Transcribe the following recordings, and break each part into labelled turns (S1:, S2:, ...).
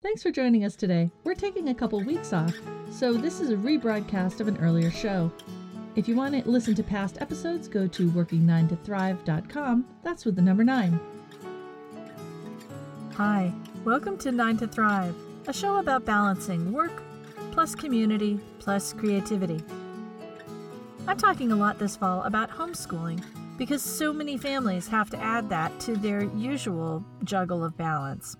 S1: Thanks for joining us today. We're taking a couple weeks off, so this is a rebroadcast of an earlier show. If you want to listen to past episodes, go to working9tothrive.com. That's with the number 9. Hi, welcome to 9 to Thrive, a show about balancing work plus community plus creativity. I'm talking a lot this fall about homeschooling because so many families have to add that to their usual juggle of balance.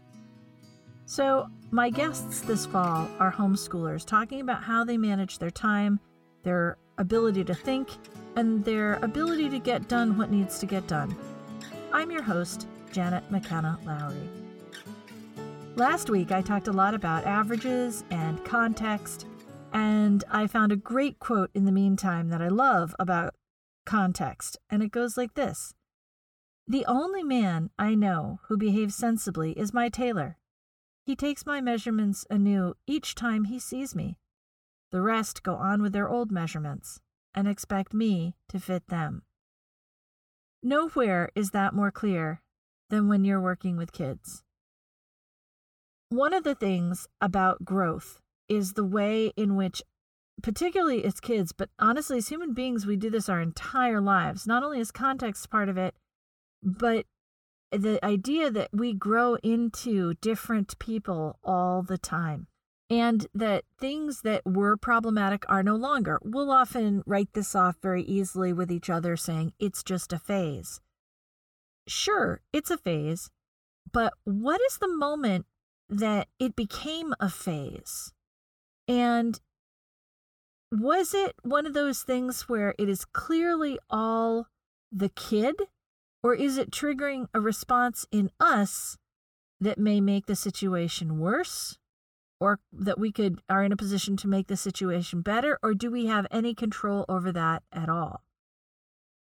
S1: So, my guests this fall are homeschoolers talking about how they manage their time, their ability to think, and their ability to get done what needs to get done. I'm your host, Janet McKenna Lowry. Last week, I talked a lot about averages and context, and I found a great quote in the meantime that I love about context, and it goes like this The only man I know who behaves sensibly is my tailor. He takes my measurements anew each time he sees me. The rest go on with their old measurements and expect me to fit them. Nowhere is that more clear than when you're working with kids. One of the things about growth is the way in which, particularly as kids, but honestly, as human beings, we do this our entire lives. Not only is context part of it, but the idea that we grow into different people all the time and that things that were problematic are no longer. We'll often write this off very easily with each other, saying it's just a phase. Sure, it's a phase, but what is the moment that it became a phase? And was it one of those things where it is clearly all the kid or is it triggering a response in us that may make the situation worse? Or that we could are in a position to make the situation better? Or do we have any control over that at all?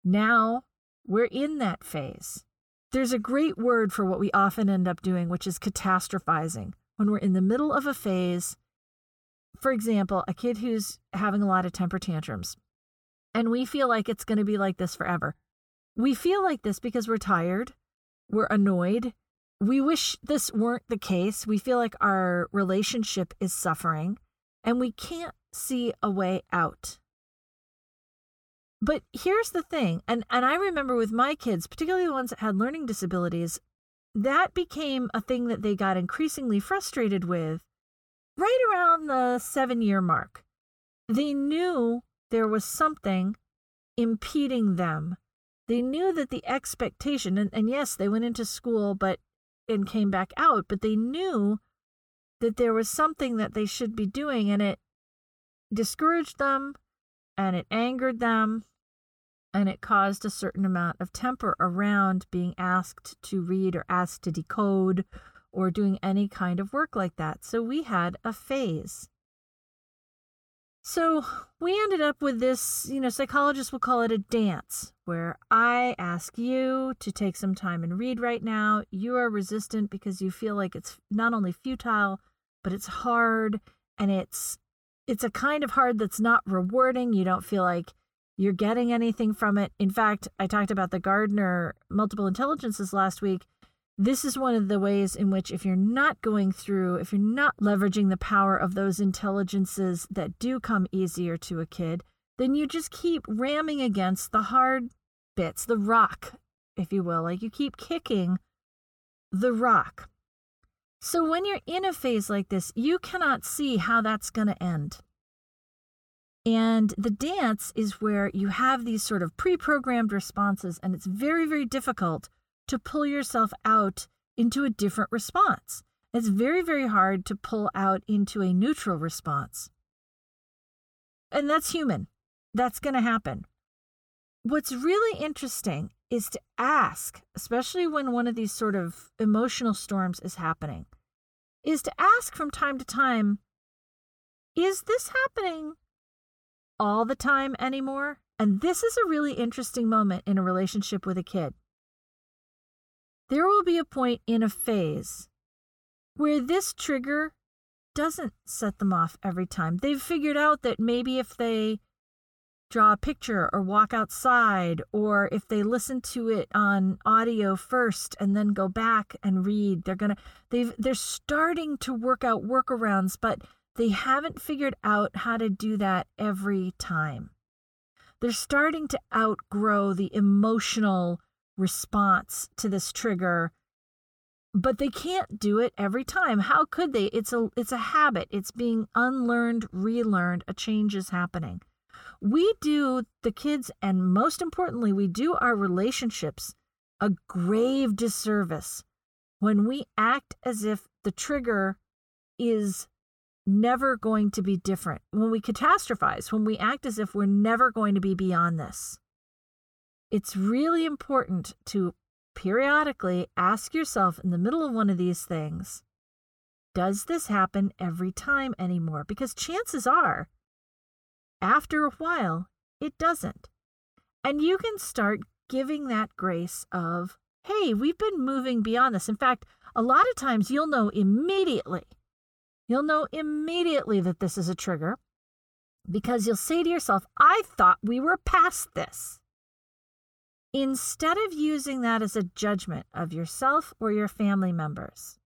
S1: Now we're in that phase. There's a great word for what we often end up doing, which is catastrophizing. When we're in the middle of a phase, for example, a kid who's having a lot of temper tantrums, and we feel like it's going to be like this forever. We feel like this because we're tired, we're annoyed, we wish this weren't the case. We feel like our relationship is suffering, and we can't see a way out. But here's the thing, and, and I remember with my kids, particularly the ones that had learning disabilities, that became a thing that they got increasingly frustrated with right around the seven year mark. They knew there was something impeding them they knew that the expectation and, and yes they went into school but and came back out but they knew that there was something that they should be doing and it discouraged them and it angered them and it caused a certain amount of temper around being asked to read or asked to decode or doing any kind of work like that. So we had a phase. So we ended up with this, you know, psychologists will call it a dance, where I ask you to take some time and read right now. You are resistant because you feel like it's not only futile, but it's hard and it's it's a kind of hard that's not rewarding. You don't feel like you're getting anything from it. In fact, I talked about the Gardner multiple intelligences last week this is one of the ways in which, if you're not going through, if you're not leveraging the power of those intelligences that do come easier to a kid, then you just keep ramming against the hard bits, the rock, if you will. Like you keep kicking the rock. So when you're in a phase like this, you cannot see how that's going to end. And the dance is where you have these sort of pre programmed responses, and it's very, very difficult to pull yourself out into a different response. It's very, very hard to pull out into a neutral response. And that's human. That's going to happen. What's really interesting is to ask, especially when one of these sort of emotional storms is happening, is to ask from time to time, is this happening all the time anymore? And this is a really interesting moment in a relationship with a kid there will be a point in a phase where this trigger doesn't set them off every time. They've figured out that maybe if they draw a picture or walk outside, or if they listen to it on audio first and then go back and read, they're gonna they've they're starting to work out workarounds, but they haven't figured out how to do that every time. They're starting to outgrow the emotional response to this trigger but they can't do it every time. How could they? It's a it's a habit. It's being unlearned relearned. A change is happening. We do the kids and most importantly we do our relationships a grave disservice when we act as if the trigger is never going to be different when we catastrophize when we act as if we're never going to be beyond this it's really important to periodically ask yourself in the middle of one of these things does this happen every time anymore because chances are after a while, it doesn't. And you can start giving that grace of, hey, we've been moving beyond this. In fact, a lot of times you'll know immediately. You'll know immediately that this is a trigger because you'll say to yourself, I thought we were past this. Instead of using that as a judgment of yourself or your family members,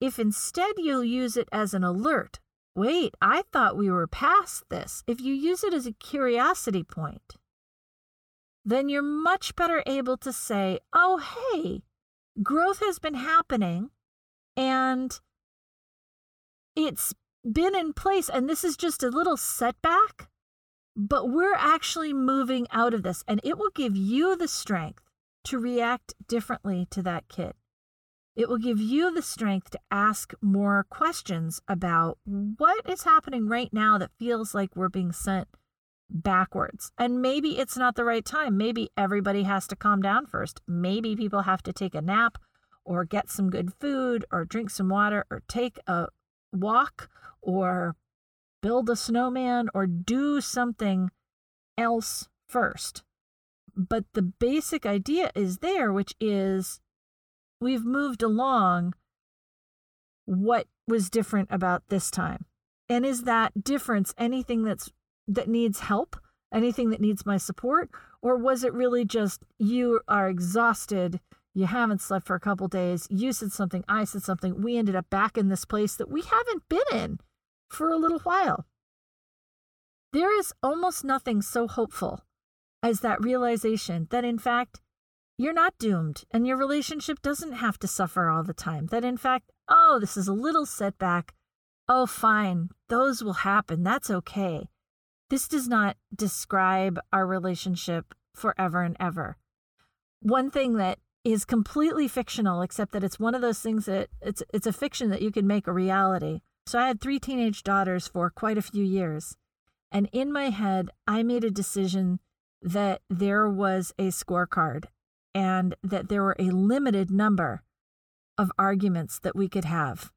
S1: if instead you'll use it as an alert Wait, I thought we were past this. If you use it as a curiosity point, then you're much better able to say, oh, hey, growth has been happening and it's been in place, and this is just a little setback, but we're actually moving out of this, and it will give you the strength to react differently to that kid. It will give you the strength to ask more questions about what is happening right now that feels like we're being sent backwards. And maybe it's not the right time. Maybe everybody has to calm down first. Maybe people have to take a nap or get some good food or drink some water or take a walk or build a snowman or do something else first. But the basic idea is there, which is we've moved along what was different about this time. And is that difference anything that's that needs help? Anything that needs my support? Or was it really just you are exhausted you haven't slept for a couple days you said something i said something we ended up back in this place that we haven't been in for a little while there is almost nothing so hopeful as that realization that in fact you're not doomed and your relationship doesn't have to suffer all the time. That in fact, oh, this is a little setback. Oh, fine, those will happen. That's okay. This does not describe our relationship forever and ever. One thing that is completely fictional, except that it's one of those things that it's it's a fiction that you can make a reality. So I had three teenage daughters for quite a few years. And in my head, I made a decision that there was a scorecard and that there were a limited number of arguments that we could have.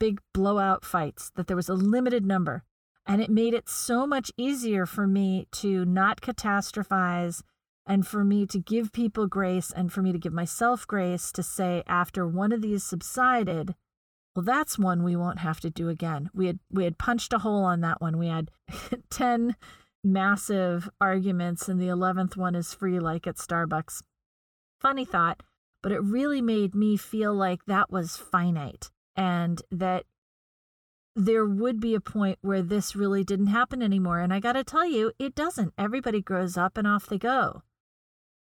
S1: Big blowout fights, that there was a limited number. And it made it so much easier for me to not catastrophize and for me to give people grace and for me to give myself grace to say after one of these subsided, well that's one we won't have to do again. We had we had punched a hole on that one. We had 10 massive arguments, and the 11th one is free, like at Starbucks. Funny thought, but it really made me feel like that was finite and that there would be a point where this really didn't happen anymore. And I got to tell you, it doesn't. Everybody grows up and off they go.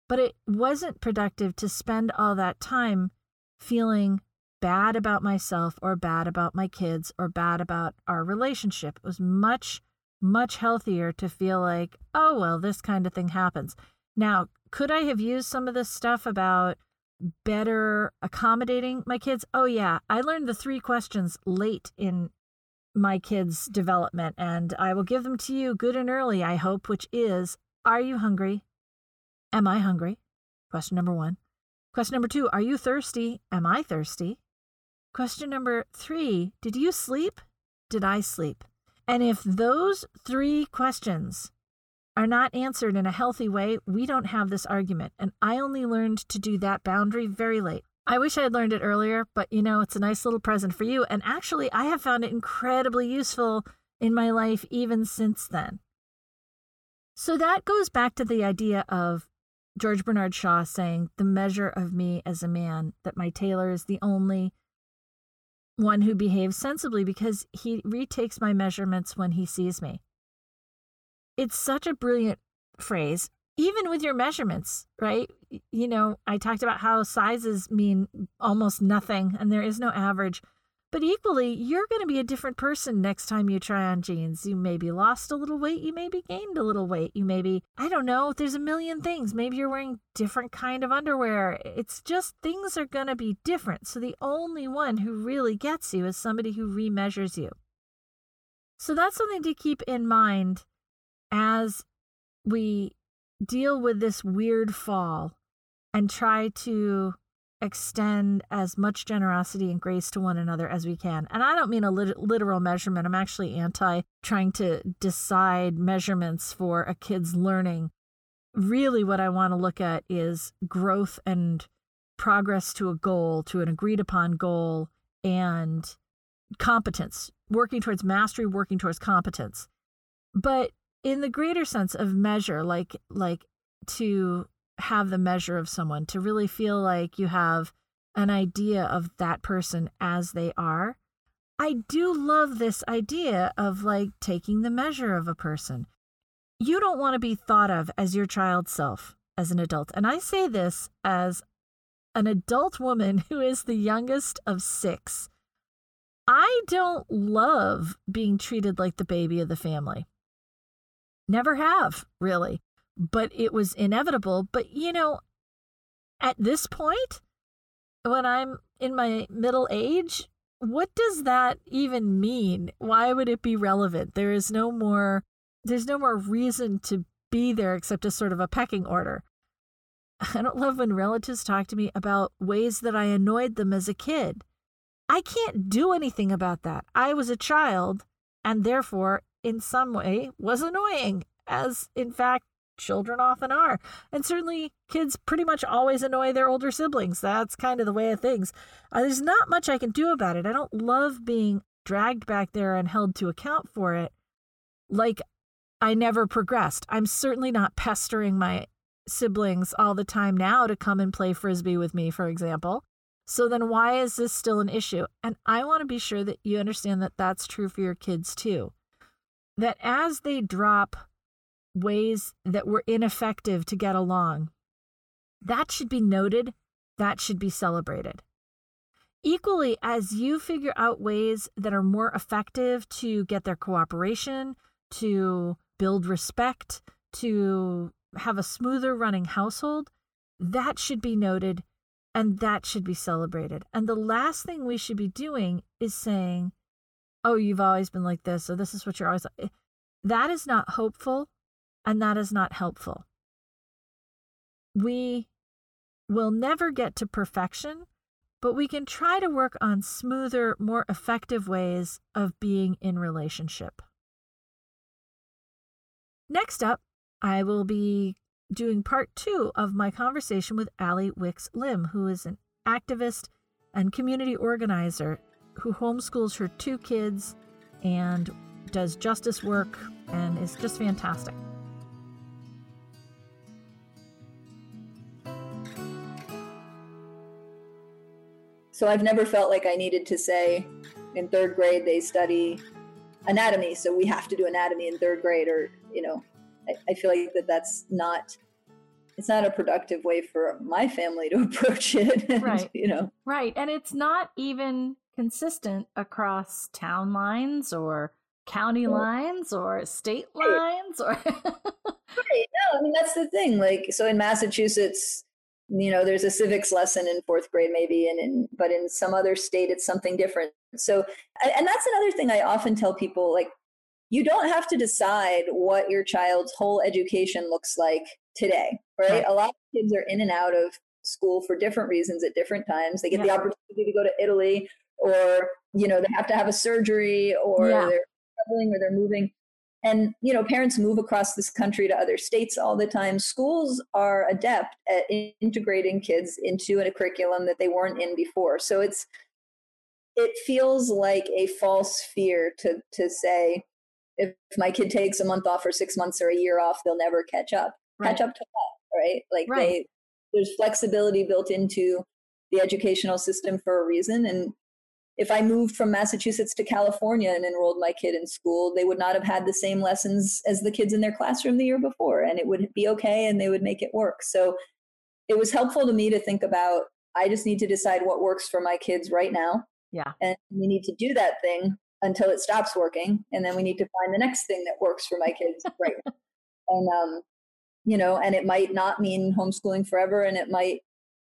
S1: But it wasn't productive to spend all that time feeling bad about myself or bad about my kids or bad about our relationship. It was much much healthier to feel like, oh, well, this kind of thing happens. Now, could I have used some of this stuff about better accommodating my kids? Oh, yeah. I learned the three questions late in my kids' development, and I will give them to you good and early, I hope, which is Are you hungry? Am I hungry? Question number one. Question number two Are you thirsty? Am I thirsty? Question number three Did you sleep? Did I sleep? And if those three questions are not answered in a healthy way, we don't have this argument. And I only learned to do that boundary very late. I wish I had learned it earlier, but you know, it's a nice little present for you. And actually, I have found it incredibly useful in my life even since then. So that goes back to the idea of George Bernard Shaw saying, the measure of me as a man, that my tailor is the only one who behaves sensibly because he retakes my measurements when he sees me. It's such a brilliant phrase, even with your measurements, right? You know, I talked about how sizes mean almost nothing and there is no average. But equally, you're going to be a different person next time you try on jeans. You maybe lost a little weight, you maybe gained a little weight, you maybe, I don't know, there's a million things. Maybe you're wearing different kind of underwear. It's just things are going to be different. So the only one who really gets you is somebody who remeasures you. So that's something to keep in mind as we deal with this weird fall and try to extend as much generosity and grace to one another as we can. And I don't mean a lit- literal measurement. I'm actually anti trying to decide measurements for a kid's learning. Really, what I want to look at is growth and progress to a goal, to an agreed upon goal, and competence, working towards mastery, working towards competence. But in the greater sense of measure, like like to have the measure of someone, to really feel like you have an idea of that person as they are. I do love this idea of like taking the measure of a person. You don't want to be thought of as your child self as an adult. And I say this as an adult woman who is the youngest of six. I don't love being treated like the baby of the family. Never have, really but it was inevitable. But, you know, at this point, when I'm in my middle age, what does that even mean? Why would it be relevant? There is no more there's no more reason to be there except as sort of a pecking order. I don't love when relatives talk to me about ways that I annoyed them as a kid. I can't do anything about that. I was a child and therefore in some way was annoying as in fact children often are. And certainly, kids pretty much always annoy their older siblings. That's kind of the way of things. Uh, there's not much I can do about it. I don't love being dragged back there and held to account for it like I never progressed. I'm certainly not pestering my siblings all the time now to come and play frisbee with me, for example. So then why is this still an issue? And I want to be sure that you understand that that's true for your kids too. That as they drop ways that were ineffective to get along. That should be noted, that should be celebrated. Equally, as you figure out ways that are more effective to get their cooperation, to build respect, to have a smoother running household, that should be noted and that should be celebrated. And the last thing we should be doing is saying, oh, you've always been like this, or this is what you're always like. That is not hopeful and that is not helpful. We will never get to perfection, but we can try to work on smoother, more effective ways of being in relationship. Next up, I will be doing part two of my conversation with Allie Wicks Lim, who is an activist and community organizer who homeschools her two kids and does justice work and is just fantastic.
S2: So I've never felt like I needed to say in third grade they study anatomy, so we have to do anatomy in third grade, or you know, I, I feel like that that's not it's not a productive way for my family to approach it. And,
S1: right.
S2: You know.
S1: Right. And it's not even consistent across town lines or county lines or state lines or
S2: right. No, I mean that's the thing. Like so in Massachusetts, you know there's a civics lesson in fourth grade maybe and in but in some other state it's something different. So and that's another thing i often tell people like you don't have to decide what your child's whole education looks like today right, a lot of kids are in and out of school for different reasons at different times. They get yeah. the opportunity to go to italy or you know they have to have a surgery or yeah. they're traveling or they're moving and you know parents move across this country to other states all the time schools are adept at integrating kids into a curriculum that they weren't in before so it's it feels like a false fear to to say if my kid takes a month off or six months or a year off, they'll never catch up. Right. Catch up to what, right? Like right. they, there's flexibility built into the educational system for a reason. And if I moved from Massachusetts to California and enrolled my kid in school, they would not have had the same lessons as the kids in their classroom the year before, and it would be okay and they would make it work. So it was helpful to me to think about I just need to decide what works for my kids right now.
S1: Yeah.
S2: And we need to do that thing until it stops working. And then we need to find the next thing that works for my kids right now. And, um, you know, and it might not mean homeschooling forever and it might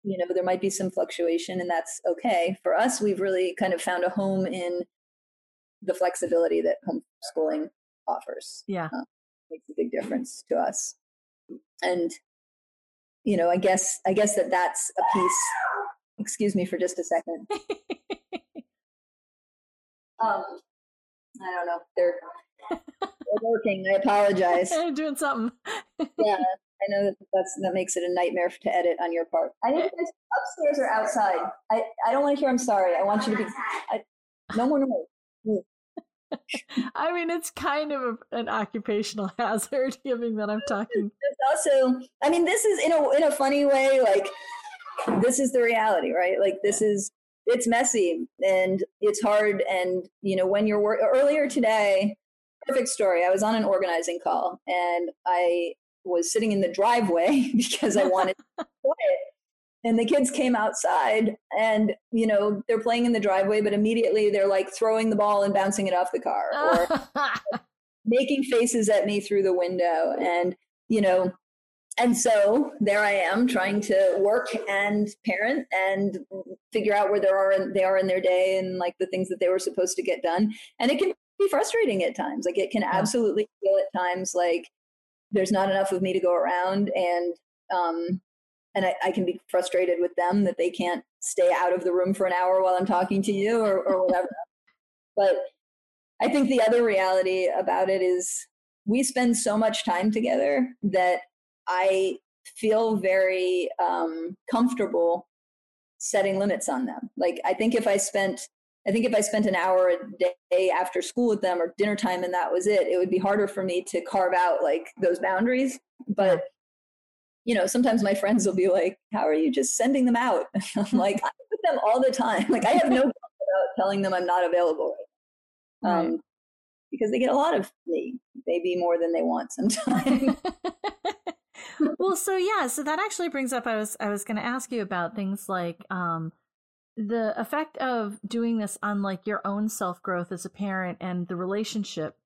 S2: you know there might be some fluctuation and that's okay. For us we've really kind of found a home in the flexibility that homeschooling offers
S1: yeah. uh,
S2: makes a big difference to us. And you know i guess i guess that that's a piece excuse me for just a second. Um i don't know they're, they're working i apologize
S1: they're doing something
S2: yeah I know that that's that makes it a nightmare to edit on your part. I think it's upstairs or outside. I, I don't want to hear I'm sorry. I want you to be I, no more noise. Mm.
S1: I mean, it's kind of a, an occupational hazard, given that I'm talking.
S2: It's also, I mean, this is in a in a funny way, like this is the reality, right? Like this is it's messy and it's hard, and you know when you're work earlier today. Perfect story. I was on an organizing call, and I was sitting in the driveway because I wanted to play And the kids came outside and, you know, they're playing in the driveway, but immediately they're like throwing the ball and bouncing it off the car or making faces at me through the window. And, you know, and so there I am trying to work and parent and figure out where they are in, they are in their day and like the things that they were supposed to get done. And it can be frustrating at times. Like it can absolutely feel at times like there's not enough of me to go around and um, and I, I, can be frustrated with them that they can't stay out of the room for an hour while I'm talking to you or, or whatever. but I think the other reality about it is we spend so much time together that I feel very um, comfortable setting limits on them. Like I think if I spent I think if I spent an hour a day after school with them or dinner time and that was it, it would be harder for me to carve out like those boundaries. But you know, sometimes my friends will be like, "How are you just sending them out?" I'm like, "I with them all the time. Like I have no about telling them I'm not available right um, right. because they get a lot of me, maybe more than they want sometimes."
S1: well, so yeah, so that actually brings up I was I was going to ask you about things like um the effect of doing this on like your own self growth as a parent and the relationship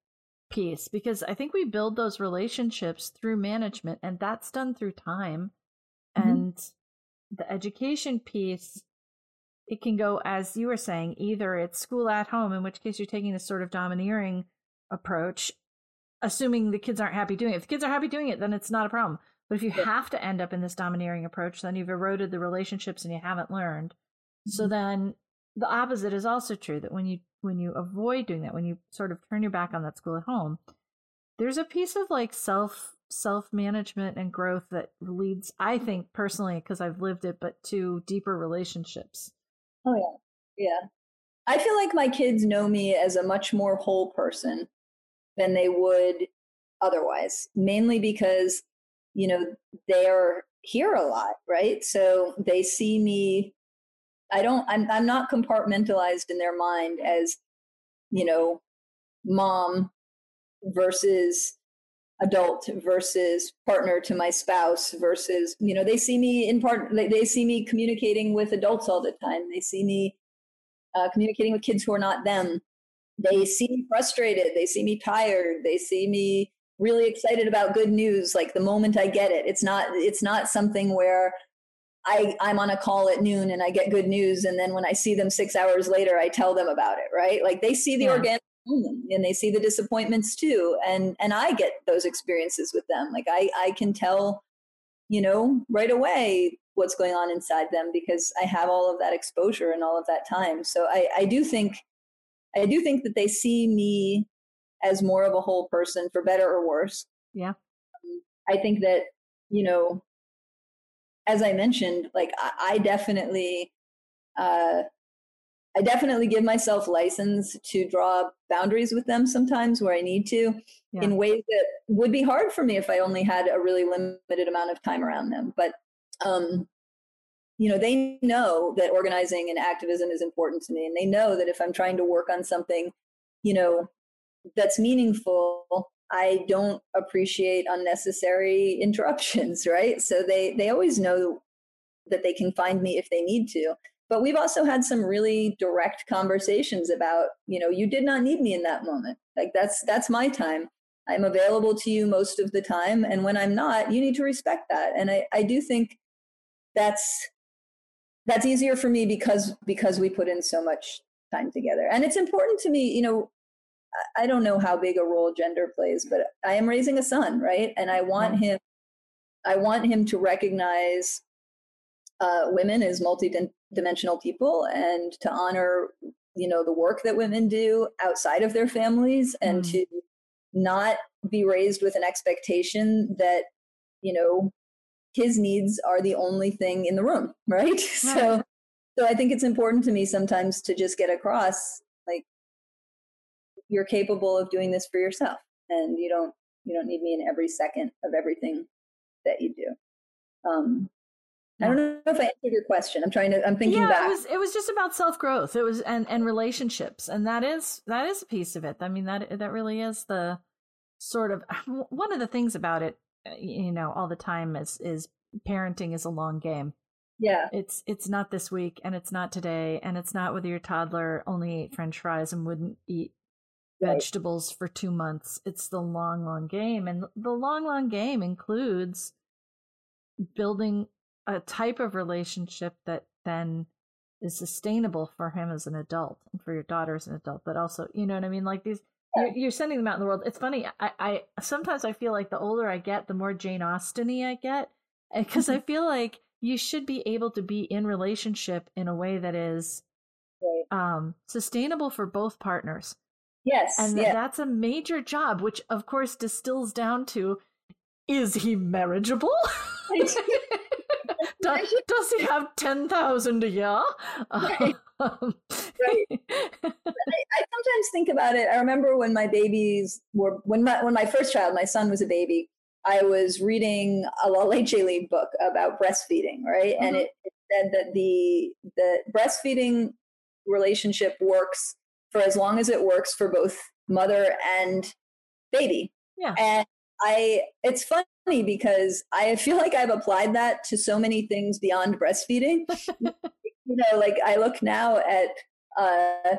S1: piece because i think we build those relationships through management and that's done through time mm-hmm. and the education piece it can go as you were saying either it's school at home in which case you're taking this sort of domineering approach assuming the kids aren't happy doing it if the kids are happy doing it then it's not a problem but if you yeah. have to end up in this domineering approach then you've eroded the relationships and you haven't learned so mm-hmm. then the opposite is also true that when you when you avoid doing that, when you sort of turn your back on that school at home, there's a piece of like self self management and growth that leads, I think personally, because I've lived it, but to deeper relationships.
S2: Oh yeah, yeah. I feel like my kids know me as a much more whole person than they would otherwise, mainly because you know they're here a lot, right? So they see me I don't I'm I'm not compartmentalized in their mind as, you know, mom versus adult versus partner to my spouse versus you know they see me in part they see me communicating with adults all the time. They see me uh, communicating with kids who are not them. They see me frustrated. They see me tired. They see me really excited about good news. Like the moment i get it it's not it's not something where I, I'm on a call at noon and I get good news. And then when I see them six hours later, I tell them about it, right? Like they see the yeah. organic and they see the disappointments too. And, and I get those experiences with them. Like I, I can tell, you know, right away what's going on inside them because I have all of that exposure and all of that time. So I, I do think, I do think that they see me as more of a whole person for better or worse.
S1: Yeah. Um,
S2: I think that, you know, as I mentioned, like I, I definitely, uh, I definitely give myself license to draw boundaries with them sometimes where I need to yeah. in ways that would be hard for me if I only had a really limited amount of time around them. But um, you know, they know that organizing and activism is important to me, and they know that if I'm trying to work on something, you know, that's meaningful, I don't appreciate unnecessary interruptions, right? So they they always know that they can find me if they need to. But we've also had some really direct conversations about, you know, you did not need me in that moment. Like that's that's my time. I'm available to you most of the time. And when I'm not, you need to respect that. And I, I do think that's that's easier for me because because we put in so much time together. And it's important to me, you know, I don't know how big a role gender plays, but I am raising a son, right? And I want mm-hmm. him I want him to recognize uh, women as multi-dimensional people and to honor you know the work that women do outside of their families and mm. to not be raised with an expectation that you know his needs are the only thing in the room right, right. so so i think it's important to me sometimes to just get across you're capable of doing this for yourself and you don't you don't need me in every second of everything that you do um I don't know if I answered your question. I'm trying to. I'm thinking
S1: yeah,
S2: back.
S1: it was. It was just about self growth. It was and and relationships, and that is that is a piece of it. I mean that that really is the sort of one of the things about it. Uh, you know, all the time is is parenting is a long game.
S2: Yeah,
S1: it's it's not this week, and it's not today, and it's not whether your toddler only ate French fries and wouldn't eat. Vegetables for two months. It's the long, long game, and the long, long game includes building a type of relationship that then is sustainable for him as an adult and for your daughter as an adult but also you know what i mean? Like these you're, you're sending them out in the world. It's funny I, I sometimes i feel like the older i get the more jane austeny i get because mm-hmm. i feel like you should be able to be in relationship in a way that is um, sustainable for both partners
S2: yes
S1: and that's a major job which of course distills down to is he marriageable does, does he have 10,000 a year?
S2: Right. Um, right. I, I, sometimes think about it. I remember when my babies were, when my, when my first child, my son was a baby, I was reading a La Leche League book about breastfeeding, right? Mm-hmm. And it, it said that the, the breastfeeding relationship works for as long as it works for both mother and baby.
S1: Yeah.
S2: And I it's funny because I feel like I've applied that to so many things beyond breastfeeding. you know, like I look now at uh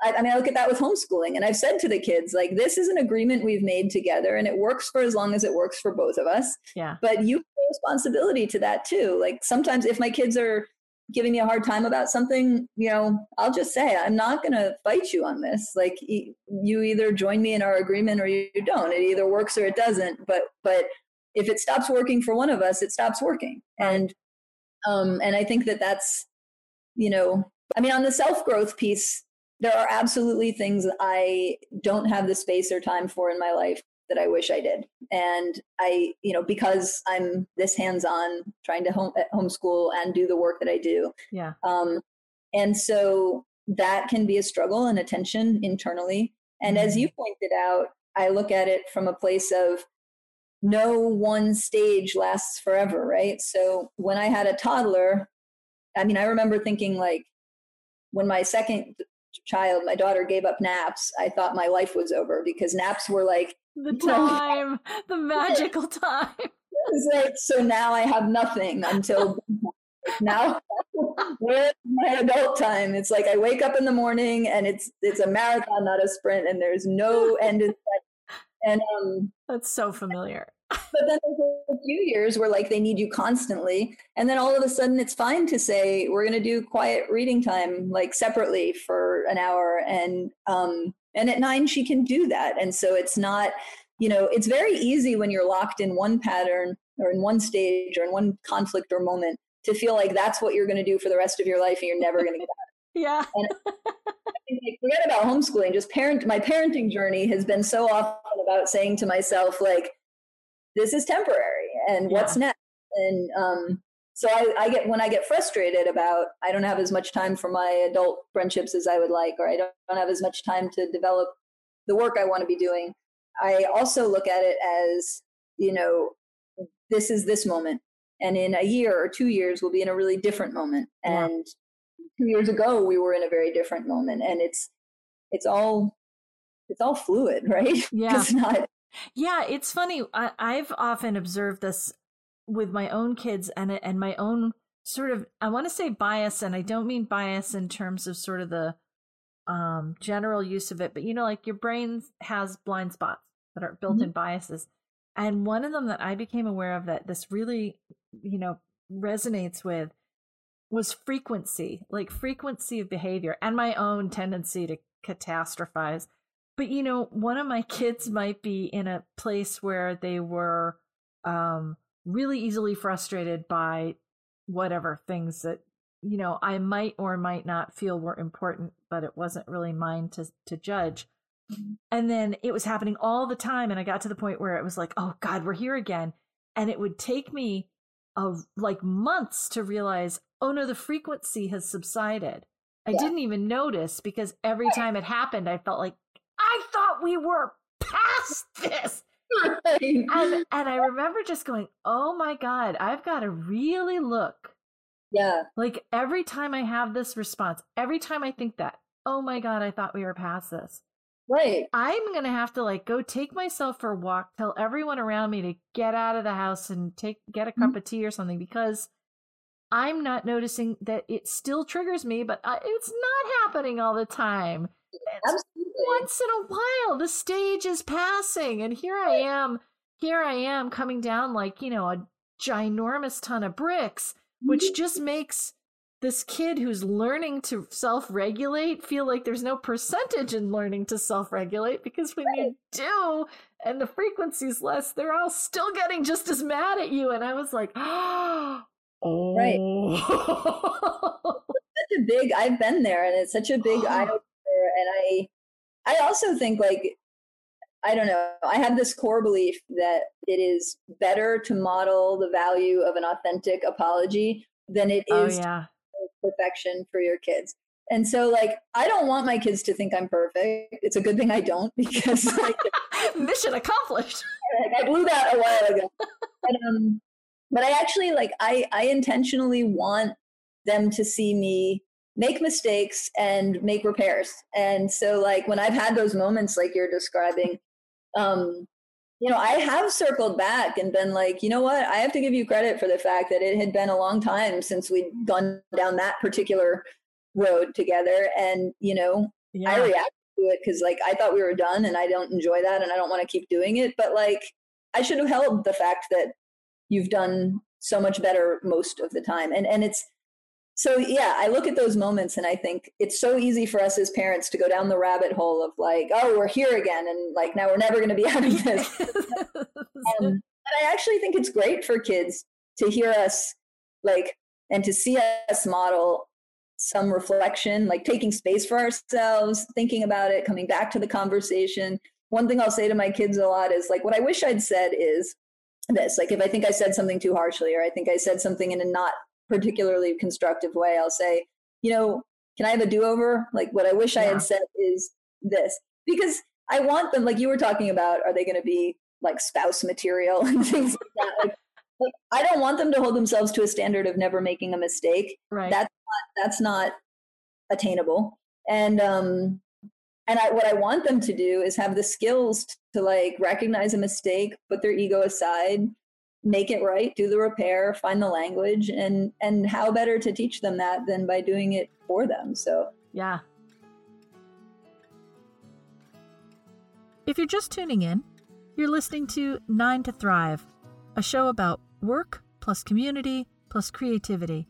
S2: I, I, mean, I look at that with homeschooling, and I've said to the kids, like, this is an agreement we've made together, and it works for as long as it works for both of us.
S1: Yeah.
S2: But you have responsibility to that too. Like, sometimes if my kids are giving me a hard time about something, you know, I'll just say, I'm not going to fight you on this. Like you either join me in our agreement or you don't. It either works or it doesn't. But, but if it stops working for one of us, it stops working. And, um, and I think that that's, you know, I mean, on the self growth piece, there are absolutely things I don't have the space or time for in my life that I wish I did. And I, you know, because I'm this hands on trying to home homeschool and do the work that I do.
S1: Yeah.
S2: Um, and so that can be a struggle and a tension internally. And mm-hmm. as you pointed out, I look at it from a place of no one stage lasts forever, right? So when I had a toddler, I mean, I remember thinking like when my second child, my daughter gave up naps, I thought my life was over because naps were like
S1: the time, the magical time.
S2: It's like so now I have nothing until now. Where's my adult time? It's like I wake up in the morning and it's it's a marathon, not a sprint, and there's no end in sight. And um,
S1: that's so familiar.
S2: but then there's a few years where like they need you constantly, and then all of a sudden it's fine to say we're going to do quiet reading time like separately for an hour, and um, and at nine, she can do that. And so it's not, you know, it's very easy when you're locked in one pattern or in one stage or in one conflict or moment to feel like that's what you're going to do for the rest of your life and you're never going to get out.
S1: Yeah.
S2: And I forget about homeschooling. Just parent, my parenting journey has been so often about saying to myself, like, this is temporary and what's next. And um, so I, I get when I get frustrated about I don't have as much time for my adult friendships as I would like, or I don't, don't have as much time to develop the work I want to be doing. I also look at it as, you know, this is this moment. And in a year or two years, we'll be in a really different moment. And two years ago, we were in a very different moment. And it's, it's all, it's all fluid, right?
S1: Yeah.
S2: it's not.
S1: Yeah. It's funny. I, I've often observed this with my own kids and, and my own sort of, I want to say bias, and I don't mean bias in terms of sort of the, um, general use of it, but you know, like your brain has blind spots that are built in mm-hmm. biases. And one of them that I became aware of that this really, you know, resonates with was frequency, like frequency of behavior and my own tendency to catastrophize. But you know, one of my kids might be in a place where they were um, really easily frustrated by whatever things that you know I might or might not feel were important, but it wasn't really mine to to judge. Mm-hmm. And then it was happening all the time. And I got to the point where it was like, oh God, we're here again. And it would take me uh, like months to realize, oh no, the frequency has subsided. I yeah. didn't even notice because every time it happened, I felt like, I thought we were past this. And, and I remember just going, oh my God, I've got to really look.
S2: Yeah.
S1: Like every time I have this response, every time I think that, oh my God, I thought we were past this.
S2: Right.
S1: I'm going to have to like go take myself for a walk, tell everyone around me to get out of the house and take get a cup mm-hmm. of tea or something because I'm not noticing that it still triggers me, but I, it's not happening all the time.
S2: Absolutely.
S1: Once in a while, the stage is passing, and here I am. Here I am coming down like you know a ginormous ton of bricks, which mm-hmm. just makes this kid who's learning to self-regulate feel like there's no percentage in learning to self-regulate because when right. you do and the frequency's less they're all still getting just as mad at you and i was like oh
S2: right such a big i've been there and it's such a big eye opener and i i also think like I don't know. I have this core belief that it is better to model the value of an authentic apology than it is
S1: oh, oh, yeah
S2: perfection for your kids. And so, like, I don't want my kids to think I'm perfect. It's a good thing I don't because like,
S1: mission accomplished.
S2: I blew that a while ago. but, um, but I actually like I I intentionally want them to see me make mistakes and make repairs. And so, like, when I've had those moments like you're describing, um, you know, I have circled back and been like, you know what? I have to give you credit for the fact that it had been a long time since we'd gone down that particular road together. And, you know, yeah. I reacted to it because, like, I thought we were done and I don't enjoy that and I don't want to keep doing it. But, like, I should have held the fact that you've done so much better most of the time. And, and it's, so yeah i look at those moments and i think it's so easy for us as parents to go down the rabbit hole of like oh we're here again and like now we're never going to be out of this. Um, i actually think it's great for kids to hear us like and to see us model some reflection like taking space for ourselves thinking about it coming back to the conversation. One thing i'll say to my kids a lot is like what i wish i'd said is this like if i think i said something too harshly or i think i said something in a not particularly constructive way, I'll say, you know, can I have a do over? Like what I wish yeah. I had said is this. Because I want them, like you were talking about, are they going to be like spouse material and things like that? Like, like, I don't want them to hold themselves to a standard of never making a mistake.
S1: Right.
S2: That's not, that's not attainable. And um, and I, what I want them to do is have the skills to like recognize a mistake, put their ego aside, make it right do the repair find the language and and how better to teach them that than by doing it for them so.
S1: Yeah. If you're just tuning in you're listening to nine to thrive a show about work plus community plus creativity.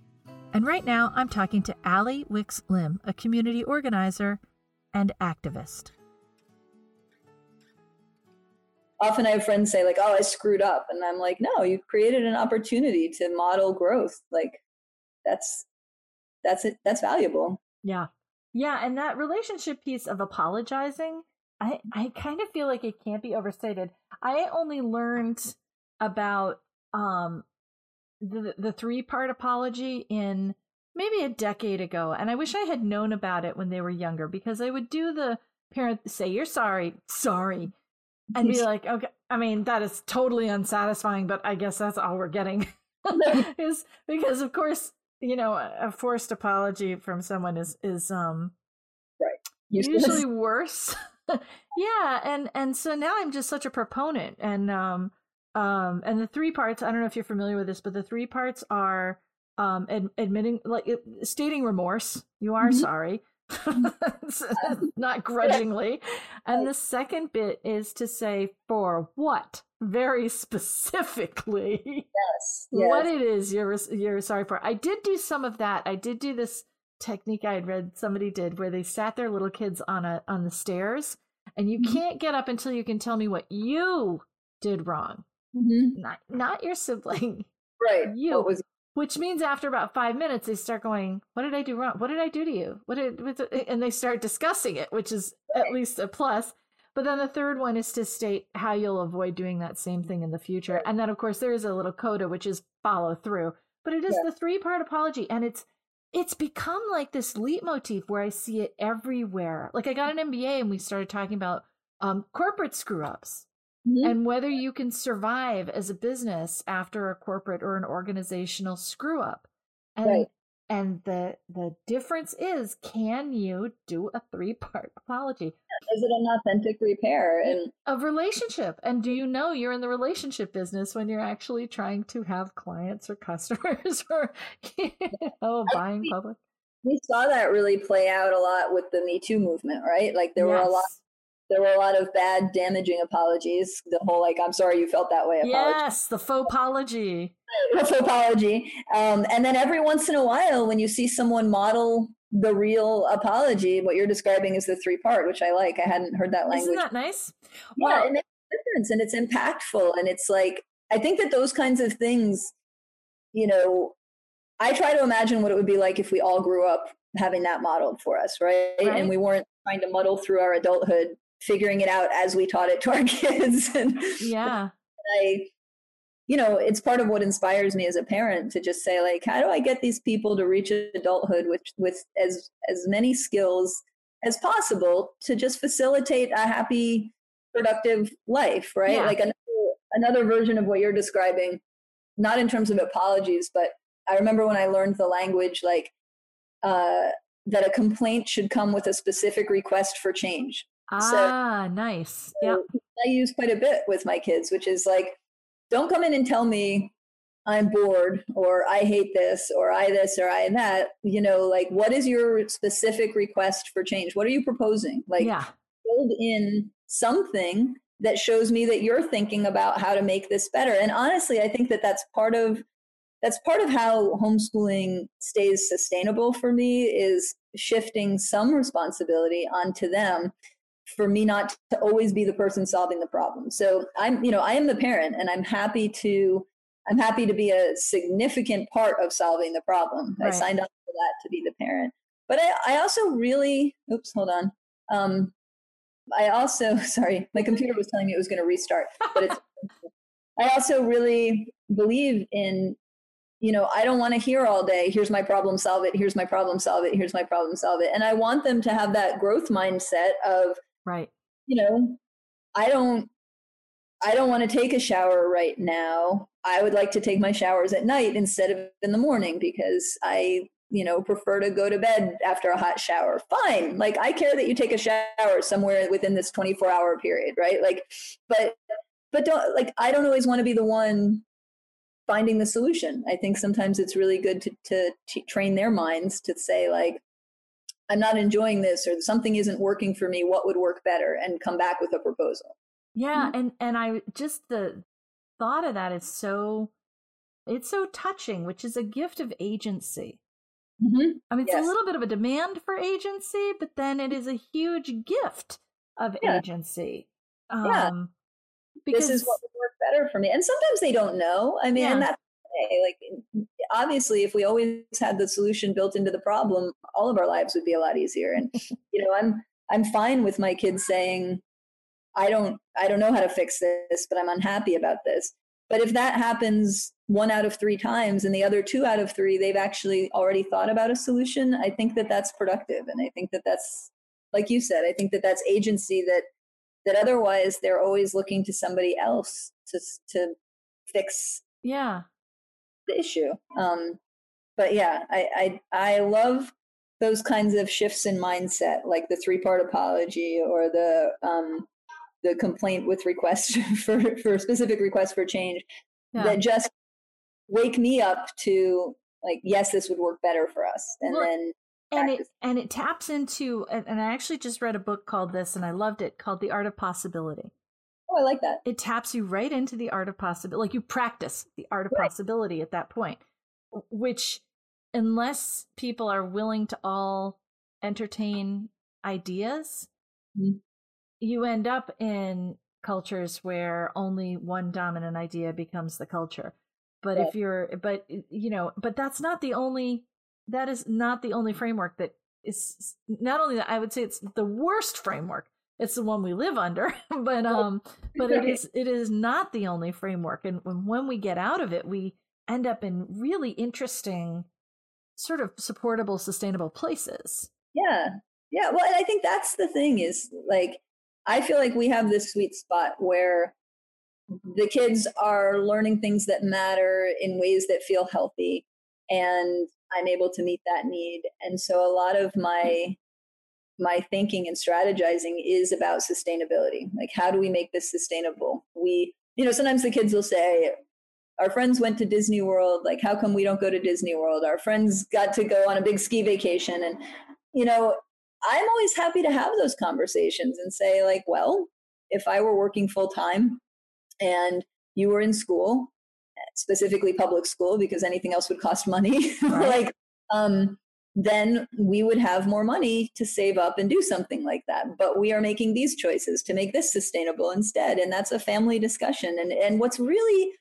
S1: And right now i'm talking to ali wicks lim a community organizer and activist
S2: often I have friends say like, "Oh, I screwed up," and I'm like, "No, you created an opportunity to model growth. Like, that's that's it. That's valuable."
S1: Yeah, yeah, and that relationship piece of apologizing, I I kind of feel like it can't be overstated. I only learned about um the the three part apology in maybe a decade ago, and I wish I had known about it when they were younger because I would do the parent say you're sorry, sorry, and be like, okay. I mean, that is totally unsatisfying, but I guess that's all we're getting. is because of course you know a forced apology from someone is is um
S2: right
S1: usually worse yeah and and so now i'm just such a proponent and um um and the three parts i don't know if you're familiar with this but the three parts are um ad- admitting like stating remorse you are mm-hmm. sorry not grudgingly and the second bit is to say for what very specifically
S2: yes,
S1: yes. what it is you're you're sorry for i did do some of that i did do this technique I had read somebody did where they sat their little kids on a on the stairs and you mm-hmm. can't get up until you can tell me what you did wrong.
S2: Mm-hmm.
S1: Not not your sibling.
S2: Right.
S1: You was- which means after about five minutes they start going, What did I do wrong? What did I do to you? What did and they start discussing it, which is at least a plus. But then the third one is to state how you'll avoid doing that same thing in the future. And then of course there is a little coda which is follow through. But it is yeah. the three part apology and it's it's become like this leitmotif where I see it everywhere. Like I got an MBA and we started talking about um, corporate screw ups mm-hmm. and whether you can survive as a business after a corporate or an organizational screw up. And right. and the the difference is can you do a three part apology?
S2: Is it an authentic repair and
S1: of relationship? And do you know you're in the relationship business when you're actually trying to have clients or customers or you know, buying public?
S2: We saw that really play out a lot with the Me Too movement, right? Like there yes. were a lot there were a lot of bad, damaging apologies. The whole like, "I'm sorry you felt that way." Apology.
S1: Yes, the faux apology.
S2: The faux apology, um, and then every once in a while, when you see someone model the real apology, what you're describing is the three part, which I like. I hadn't heard that language.
S1: Isn't that nice?
S2: Yeah, it makes a difference, and it's impactful, and it's like I think that those kinds of things, you know, I try to imagine what it would be like if we all grew up having that modeled for us, right? right. And we weren't trying to muddle through our adulthood figuring it out as we taught it to our kids. and
S1: yeah.
S2: I, you know, it's part of what inspires me as a parent to just say, like, how do I get these people to reach adulthood with with as as many skills as possible to just facilitate a happy, productive life, right? Yeah. Like another, another version of what you're describing, not in terms of apologies, but I remember when I learned the language, like uh, that a complaint should come with a specific request for change.
S1: Ah, so, nice. Yeah.
S2: I use quite a bit with my kids, which is like, don't come in and tell me I'm bored or I hate this or I this or I that. You know, like what is your specific request for change? What are you proposing? Like
S1: yeah.
S2: build in something that shows me that you're thinking about how to make this better. And honestly, I think that that's part of that's part of how homeschooling stays sustainable for me is shifting some responsibility onto them for me not to always be the person solving the problem. So I'm, you know, I am the parent and I'm happy to I'm happy to be a significant part of solving the problem. Right. I signed up for that to be the parent. But I, I also really oops, hold on. Um I also sorry, my computer was telling me it was going to restart, but it's I also really believe in you know, I don't want to hear all day, here's my problem, solve it, here's my problem, solve it, here's my problem, solve it. And I want them to have that growth mindset of
S1: Right.
S2: You know, I don't I don't want to take a shower right now. I would like to take my showers at night instead of in the morning because I, you know, prefer to go to bed after a hot shower. Fine. Like I care that you take a shower somewhere within this 24 hour period, right? Like but but don't like I don't always want to be the one finding the solution. I think sometimes it's really good to to, to train their minds to say like I'm not enjoying this or something isn't working for me. What would work better? And come back with a proposal.
S1: Yeah. Mm-hmm. And, and I just, the thought of that is so, it's so touching, which is a gift of agency.
S2: Mm-hmm.
S1: I mean, it's yes. a little bit of a demand for agency, but then it is a huge gift of yeah. agency.
S2: Um, yeah. Because this is what would work better for me. And sometimes they don't know. I mean, yeah. that's okay. Like, obviously, if we always had the solution built into the problem, all of our lives would be a lot easier. And you know, I'm I'm fine with my kids saying, I don't I don't know how to fix this, but I'm unhappy about this. But if that happens one out of three times and the other two out of three, they've actually already thought about a solution, I think that that's productive. And I think that that's, like you said, I think that that's agency that, that otherwise they're always looking to somebody else to, to fix
S1: yeah
S2: the issue. Um, but yeah, I, I, I love those kinds of shifts in mindset, like the three part apology or the, um, the complaint with request for, for specific request for change yeah. that just wake me up to like yes this would work better for us and well, then
S1: and it and it taps into and i actually just read a book called this and i loved it called the art of possibility
S2: oh i like that
S1: it taps you right into the art of possibility like you practice the art of right. possibility at that point which unless people are willing to all entertain ideas mm-hmm you end up in cultures where only one dominant idea becomes the culture but yeah. if you're but you know but that's not the only that is not the only framework that is not only that i would say it's the worst framework it's the one we live under but um but it is it is not the only framework and when we get out of it we end up in really interesting sort of supportable sustainable places.
S2: Yeah. Yeah well and i think that's the thing is like I feel like we have this sweet spot where the kids are learning things that matter in ways that feel healthy and I'm able to meet that need. And so a lot of my my thinking and strategizing is about sustainability. Like how do we make this sustainable? We you know, sometimes the kids will say our friends went to Disney World, like how come we don't go to Disney World? Our friends got to go on a big ski vacation and you know, I'm always happy to have those conversations and say, like, well, if I were working full time and you were in school, specifically public school, because anything else would cost money, right. like, um, then we would have more money to save up and do something like that. But we are making these choices to make this sustainable instead. And that's a family discussion. And, and what's really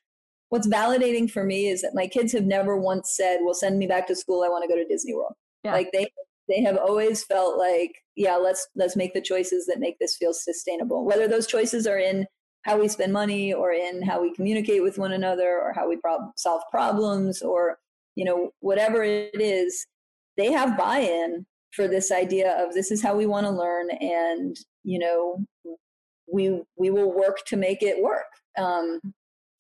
S2: what's validating for me is that my kids have never once said, well, send me back to school. I want to go to Disney World. Yeah. Like they they have always felt like yeah let's let's make the choices that make this feel sustainable whether those choices are in how we spend money or in how we communicate with one another or how we prob- solve problems or you know whatever it is they have buy-in for this idea of this is how we want to learn and you know we we will work to make it work um,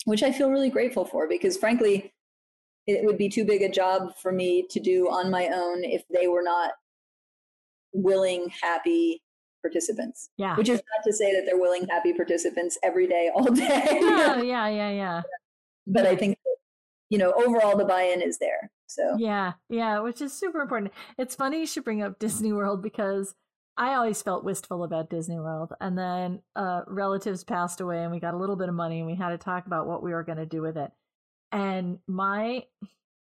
S2: which i feel really grateful for because frankly it would be too big a job for me to do on my own if they were not willing, happy participants.
S1: Yeah.
S2: Which is not to say that they're willing, happy participants every day, all day.
S1: yeah, yeah, yeah, yeah.
S2: But I think, you know, overall the buy-in is there. So
S1: yeah, yeah, which is super important. It's funny you should bring up Disney World because I always felt wistful about Disney World, and then uh, relatives passed away, and we got a little bit of money, and we had to talk about what we were going to do with it and my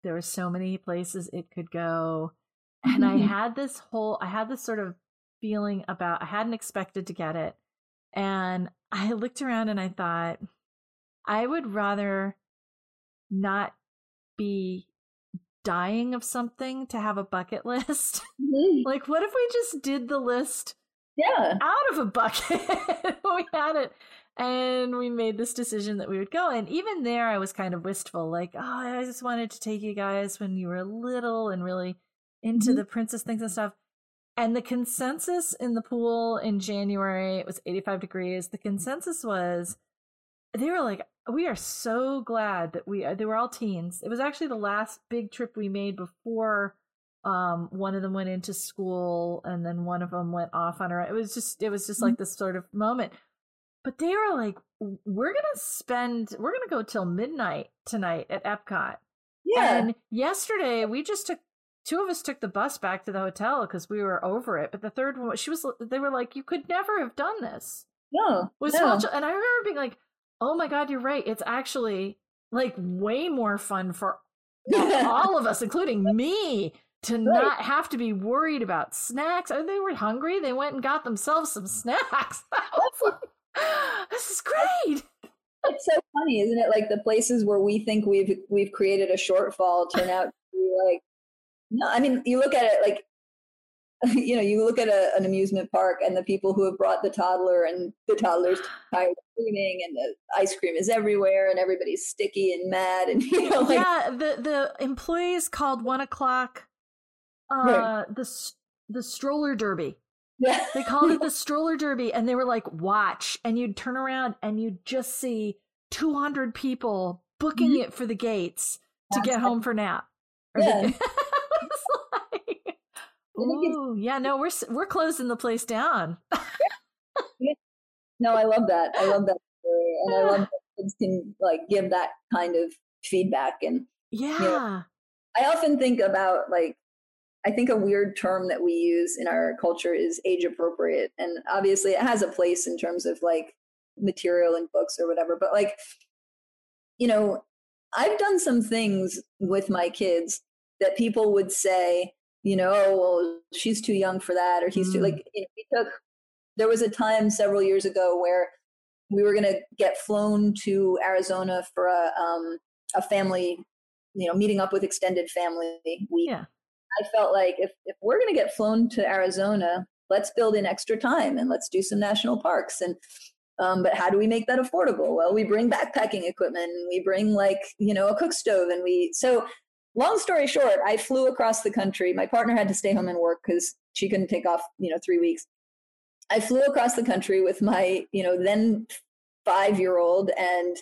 S1: there were so many places it could go and i had this whole i had this sort of feeling about i hadn't expected to get it and i looked around and i thought i would rather not be dying of something to have a bucket list? Mm-hmm. like what if we just did the list
S2: yeah.
S1: out of a bucket? We had it and we made this decision that we would go and even there i was kind of wistful like oh i just wanted to take you guys when you were little and really into mm-hmm. the princess things and stuff. And the consensus in the pool in january it was 85 degrees. The consensus was they were like we are so glad that we they were all teens it was actually the last big trip we made before um one of them went into school and then one of them went off on her it was just it was just mm-hmm. like this sort of moment but they were like, we're gonna spend, we're gonna go till midnight tonight at Epcot.
S2: Yeah.
S1: And yesterday we just took two of us took the bus back to the hotel because we were over it. But the third one, she was, they were like, you could never have done this.
S2: No.
S1: Was
S2: no.
S1: and I remember being like, oh my god, you're right. It's actually like way more fun for all of us, including me, to right. not have to be worried about snacks. Oh, They were hungry. They went and got themselves some snacks. this is great.
S2: It's so funny, isn't it? Like the places where we think we've we've created a shortfall turn out to be like no. I mean, you look at it like you know, you look at a, an amusement park and the people who have brought the toddler and the toddler's tired of cleaning and the ice cream is everywhere and everybody's sticky and mad and you know like,
S1: yeah the the employees called one o'clock uh right. the the stroller derby
S2: yeah
S1: they called it the stroller derby and they were like watch and you'd turn around and you'd just see 200 people booking mm-hmm. it for the gates to get home for nap
S2: yeah.
S1: Ooh, yeah, no, we're we're closing the place down.
S2: no, I love that. I love that, and I love that kids can like give that kind of feedback. And
S1: yeah, you know,
S2: I often think about like I think a weird term that we use in our culture is age appropriate, and obviously it has a place in terms of like material and books or whatever. But like, you know, I've done some things with my kids that people would say you know, oh, well, she's too young for that, or he's mm. too like. You know, we took. There was a time several years ago where we were going to get flown to Arizona for a um, a family, you know, meeting up with extended family week.
S1: Yeah.
S2: I felt like if if we're going to get flown to Arizona, let's build in extra time and let's do some national parks and. Um, but how do we make that affordable? Well, we bring backpacking equipment and we bring like, you know, a cook stove and we, so long story short, I flew across the country. My partner had to stay home and work because she couldn't take off, you know, three weeks. I flew across the country with my, you know, then five year old and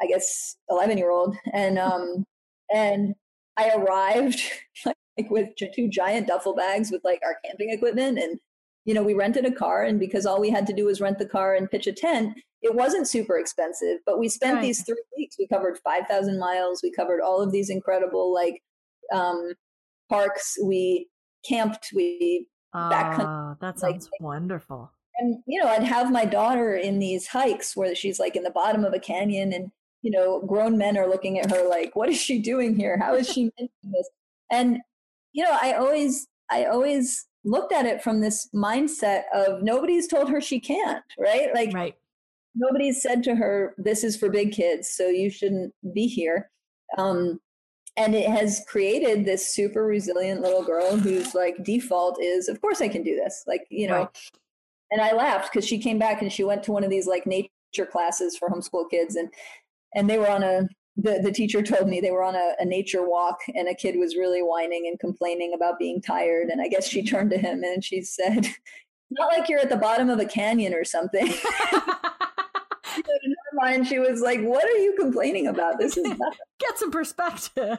S2: I guess 11 year old. And, um, and I arrived like with two giant duffel bags with like our camping equipment. And, you know, we rented a car and because all we had to do was rent the car and pitch a tent, it wasn't super expensive, but we spent right. these three weeks. We covered 5,000 miles. We covered all of these incredible like um, parks. We camped. We
S1: uh, that sounds like, wonderful.
S2: And you know, I'd have my daughter in these hikes where she's like in the bottom of a canyon, and you know, grown men are looking at her like, "What is she doing here? How is she making this?" And you know, I always, I always looked at it from this mindset of nobody's told her she can't, right? Like,
S1: right
S2: nobody said to her, "This is for big kids, so you shouldn't be here." Um, and it has created this super resilient little girl whose like default is, "Of course I can do this." Like you know. Right. And I laughed because she came back and she went to one of these like nature classes for homeschool kids, and and they were on a the, the teacher told me they were on a, a, nature walk and a kid was really whining and complaining about being tired. And I guess she turned to him and she said, Not like you're at the bottom of a canyon or something. in her mind, she was like, "What are you complaining about? This is nothing."
S1: Get some perspective.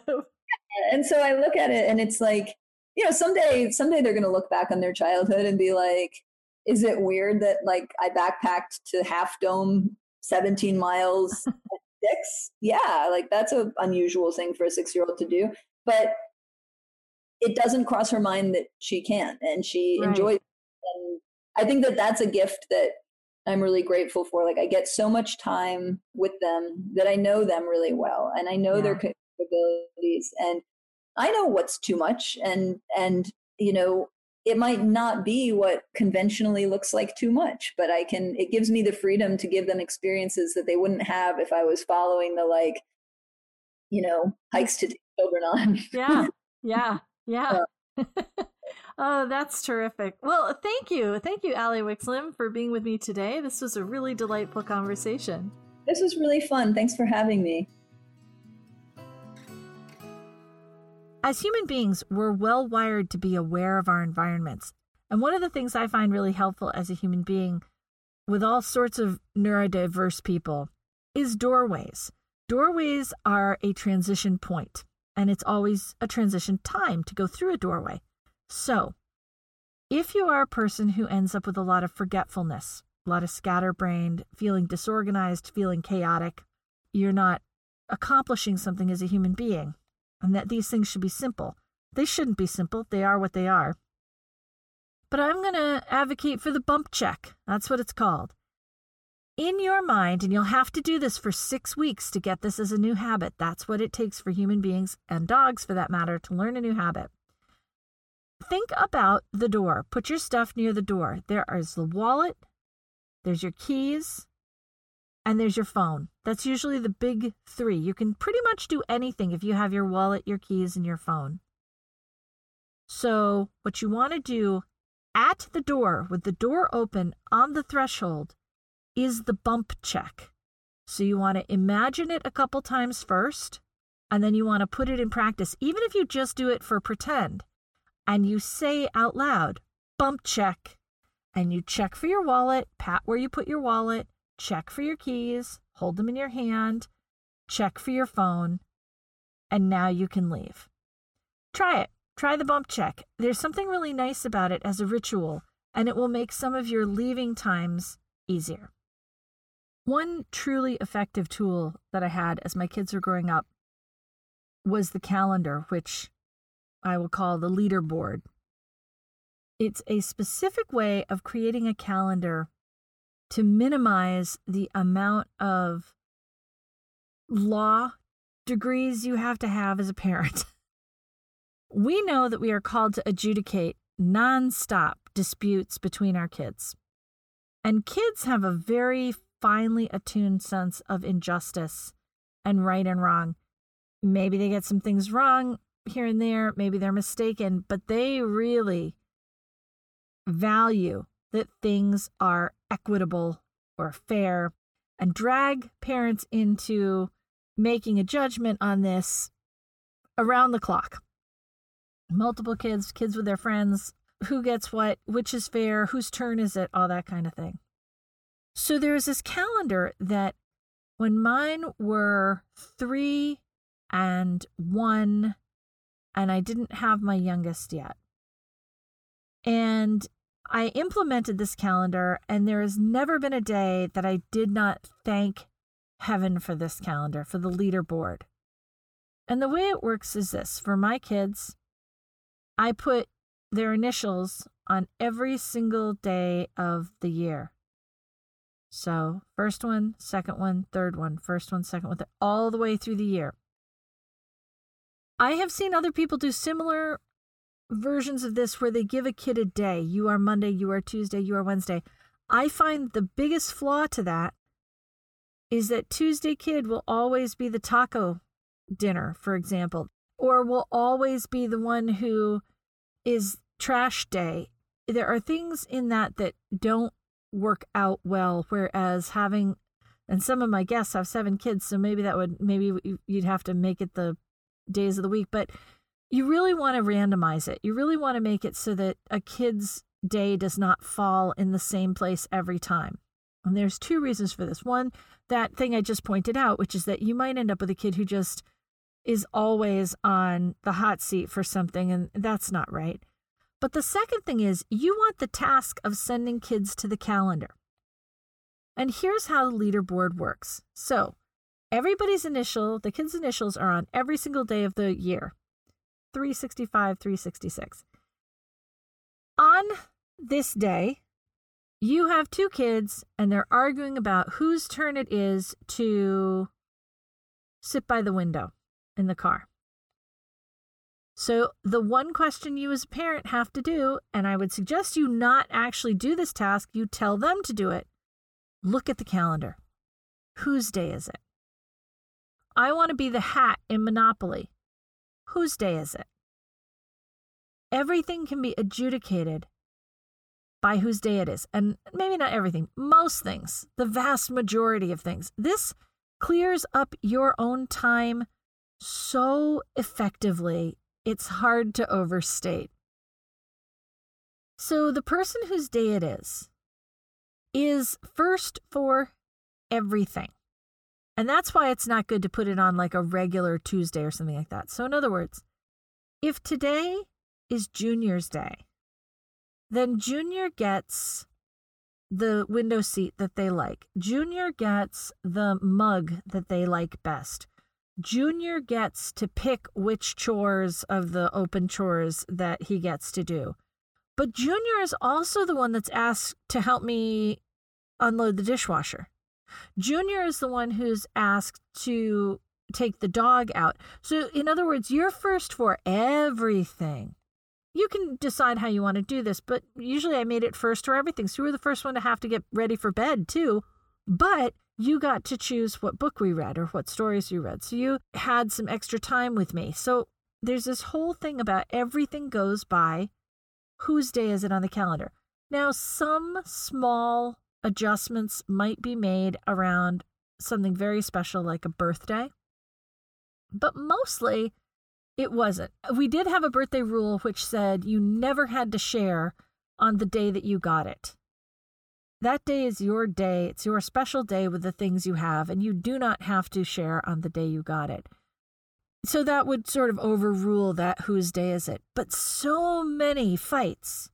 S2: And so I look at it, and it's like, you know, someday, someday they're going to look back on their childhood and be like, "Is it weird that like I backpacked to Half Dome, seventeen miles?" Six yeah like that's an unusual thing for a six year old to do but it doesn't cross her mind that she can and she right. enjoys it. and i think that that's a gift that I'm really grateful for. Like I get so much time with them that I know them really well and I know yeah. their capabilities and I know what's too much and and you know it might not be what conventionally looks like too much, but I can it gives me the freedom to give them experiences that they wouldn't have if I was following the like you know hikes to take children on.
S1: yeah. Yeah. Yeah. Oh, that's terrific. Well, thank you. Thank you, Allie Wixom, for being with me today. This was a really delightful conversation.
S2: This was really fun. Thanks for having me.
S1: As human beings, we're well wired to be aware of our environments. And one of the things I find really helpful as a human being with all sorts of neurodiverse people is doorways. Doorways are a transition point, and it's always a transition time to go through a doorway. So, if you are a person who ends up with a lot of forgetfulness, a lot of scatterbrained, feeling disorganized, feeling chaotic, you're not accomplishing something as a human being, and that these things should be simple. They shouldn't be simple, they are what they are. But I'm going to advocate for the bump check. That's what it's called. In your mind, and you'll have to do this for six weeks to get this as a new habit. That's what it takes for human beings and dogs, for that matter, to learn a new habit. Think about the door. Put your stuff near the door. There is the wallet, there's your keys, and there's your phone. That's usually the big three. You can pretty much do anything if you have your wallet, your keys, and your phone. So, what you want to do at the door, with the door open on the threshold, is the bump check. So, you want to imagine it a couple times first, and then you want to put it in practice, even if you just do it for pretend, and you say out loud, bump check, and you check for your wallet, pat where you put your wallet, check for your keys, hold them in your hand, check for your phone, and now you can leave. Try it. Try the bump check. There's something really nice about it as a ritual, and it will make some of your leaving times easier. One truly effective tool that I had as my kids were growing up was the calendar, which I will call the leaderboard. It's a specific way of creating a calendar to minimize the amount of law degrees you have to have as a parent. we know that we are called to adjudicate nonstop disputes between our kids. And kids have a very finely attuned sense of injustice and right and wrong. Maybe they get some things wrong here and there, maybe they're mistaken, but they really value that things are equitable or fair and drag parents into making a judgment on this around the clock. Multiple kids, kids with their friends, who gets what, which is fair, whose turn is it, all that kind of thing. So there's this calendar that when mine were three and one, and I didn't have my youngest yet. And I implemented this calendar, and there has never been a day that I did not thank heaven for this calendar, for the leaderboard. And the way it works is this for my kids, I put their initials on every single day of the year. So, first one, second one, third one, first one, second one, all the way through the year. I have seen other people do similar versions of this where they give a kid a day. You are Monday, you are Tuesday, you are Wednesday. I find the biggest flaw to that is that Tuesday kid will always be the taco dinner, for example, or will always be the one who is trash day. There are things in that that don't work out well, whereas having, and some of my guests have seven kids, so maybe that would, maybe you'd have to make it the days of the week, but you really want to randomize it. You really want to make it so that a kid's day does not fall in the same place every time. And there's two reasons for this. One, that thing I just pointed out, which is that you might end up with a kid who just is always on the hot seat for something, and that's not right. But the second thing is you want the task of sending kids to the calendar. And here's how the leaderboard works. So everybody's initial, the kids' initials are on every single day of the year 365, 366. On this day, you have two kids and they're arguing about whose turn it is to sit by the window in the car. So, the one question you as a parent have to do, and I would suggest you not actually do this task, you tell them to do it. Look at the calendar. Whose day is it? I want to be the hat in Monopoly. Whose day is it? Everything can be adjudicated by whose day it is. And maybe not everything, most things, the vast majority of things. This clears up your own time so effectively, it's hard to overstate. So, the person whose day it is is first for everything. And that's why it's not good to put it on like a regular Tuesday or something like that. So, in other words, if today is Junior's Day, then Junior gets the window seat that they like. Junior gets the mug that they like best. Junior gets to pick which chores of the open chores that he gets to do. But Junior is also the one that's asked to help me unload the dishwasher. Junior is the one who's asked to take the dog out. So, in other words, you're first for everything you can decide how you want to do this, but usually I made it first for everything. So you were the first one to have to get ready for bed too. But you got to choose what book we read or what stories you read. So you had some extra time with me. So there's this whole thing about everything goes by whose day is it on the calendar. Now, some small adjustments might be made around something very special like a birthday, but mostly it wasn't. We did have a birthday rule which said you never had to share on the day that you got it. That day is your day. It's your special day with the things you have, and you do not have to share on the day you got it. So that would sort of overrule that whose day is it. But so many fights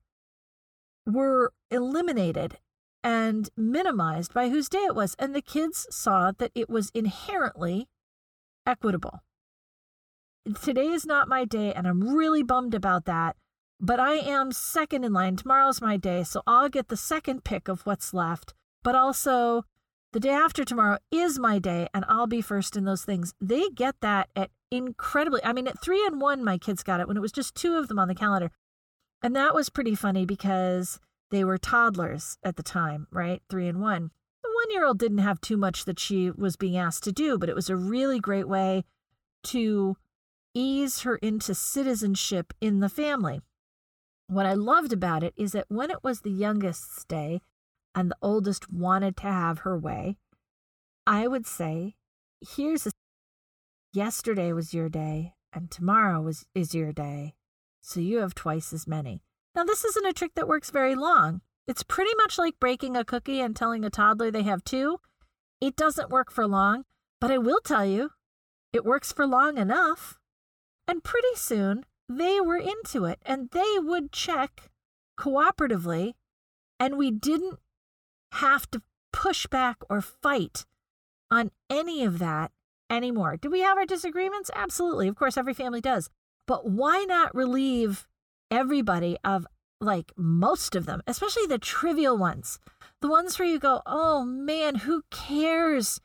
S1: were eliminated and minimized by whose day it was. And the kids saw that it was inherently equitable. Today is not my day, and I'm really bummed about that. But I am second in line. Tomorrow's my day, so I'll get the second pick of what's left. But also, the day after tomorrow is my day, and I'll be first in those things. They get that at incredibly, I mean, at three and one, my kids got it when it was just two of them on the calendar. And that was pretty funny because they were toddlers at the time, right? Three and one. The one year old didn't have too much that she was being asked to do, but it was a really great way to ease her into citizenship in the family. What I loved about it is that when it was the youngest's day and the oldest wanted to have her way, I would say, here's a yesterday was your day and tomorrow was is your day. So you have twice as many. Now this isn't a trick that works very long. It's pretty much like breaking a cookie and telling a toddler they have two. It doesn't work for long, but I will tell you, it works for long enough. And pretty soon, they were into it and they would check cooperatively, and we didn't have to push back or fight on any of that anymore. Do we have our disagreements? Absolutely. Of course, every family does. But why not relieve everybody of like most of them, especially the trivial ones? The ones where you go, oh man, who cares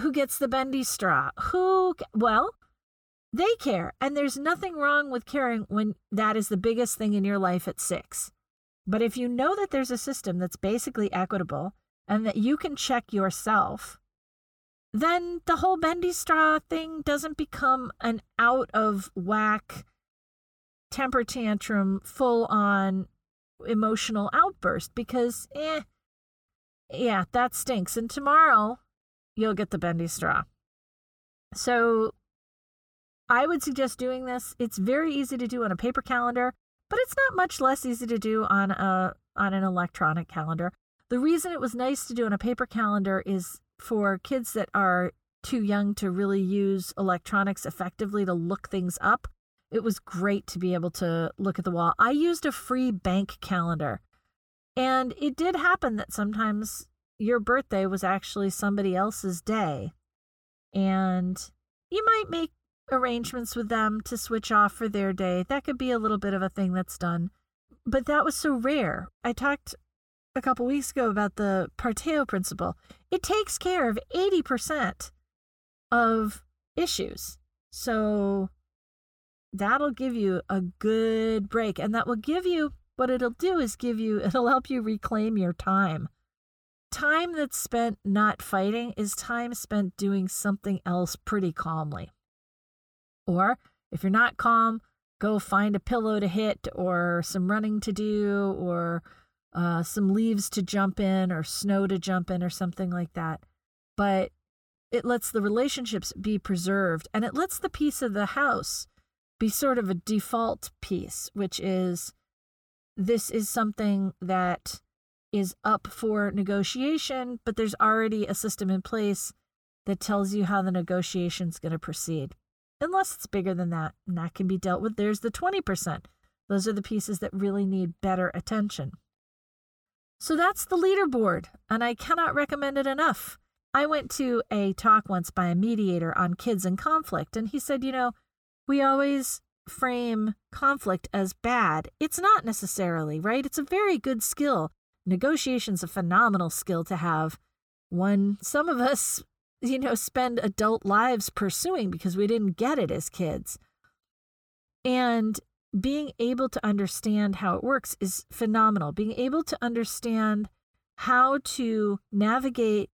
S1: who gets the bendy straw? Who, well, they care. And there's nothing wrong with caring when that is the biggest thing in your life at six. But if you know that there's a system that's basically equitable and that you can check yourself, then the whole bendy straw thing doesn't become an out of whack temper tantrum, full on emotional outburst because, eh, yeah, that stinks. And tomorrow you'll get the bendy straw. So I would suggest doing this. It's very easy to do on a paper calendar, but it's not much less easy to do on a on an electronic calendar. The reason it was nice to do on a paper calendar is for kids that are too young to really use electronics effectively to look things up. It was great to be able to look at the wall. I used a free bank calendar. And it did happen that sometimes your birthday was actually somebody else's day. And you might make arrangements with them to switch off for their day. That could be a little bit of a thing that's done. But that was so rare. I talked a couple weeks ago about the Pareto principle. It takes care of 80% of issues. So that'll give you a good break. And that will give you what it'll do is give you, it'll help you reclaim your time. Time that's spent not fighting is time spent doing something else pretty calmly. Or if you're not calm, go find a pillow to hit or some running to do or uh, some leaves to jump in or snow to jump in or something like that. But it lets the relationships be preserved and it lets the peace of the house be sort of a default peace, which is this is something that is up for negotiation, but there's already a system in place that tells you how the negotiation is going to proceed unless it's bigger than that. And that can be dealt with. There's the 20%. Those are the pieces that really need better attention. So that's the leaderboard, and I cannot recommend it enough. I went to a talk once by a mediator on kids and conflict, and he said, you know, we always frame conflict as bad. It's not necessarily, right? It's a very good skill. Negotiation's a phenomenal skill to have. One some of us you know, spend adult lives pursuing because we didn't get it as kids. And being able to understand how it works is phenomenal. Being able to understand how to navigate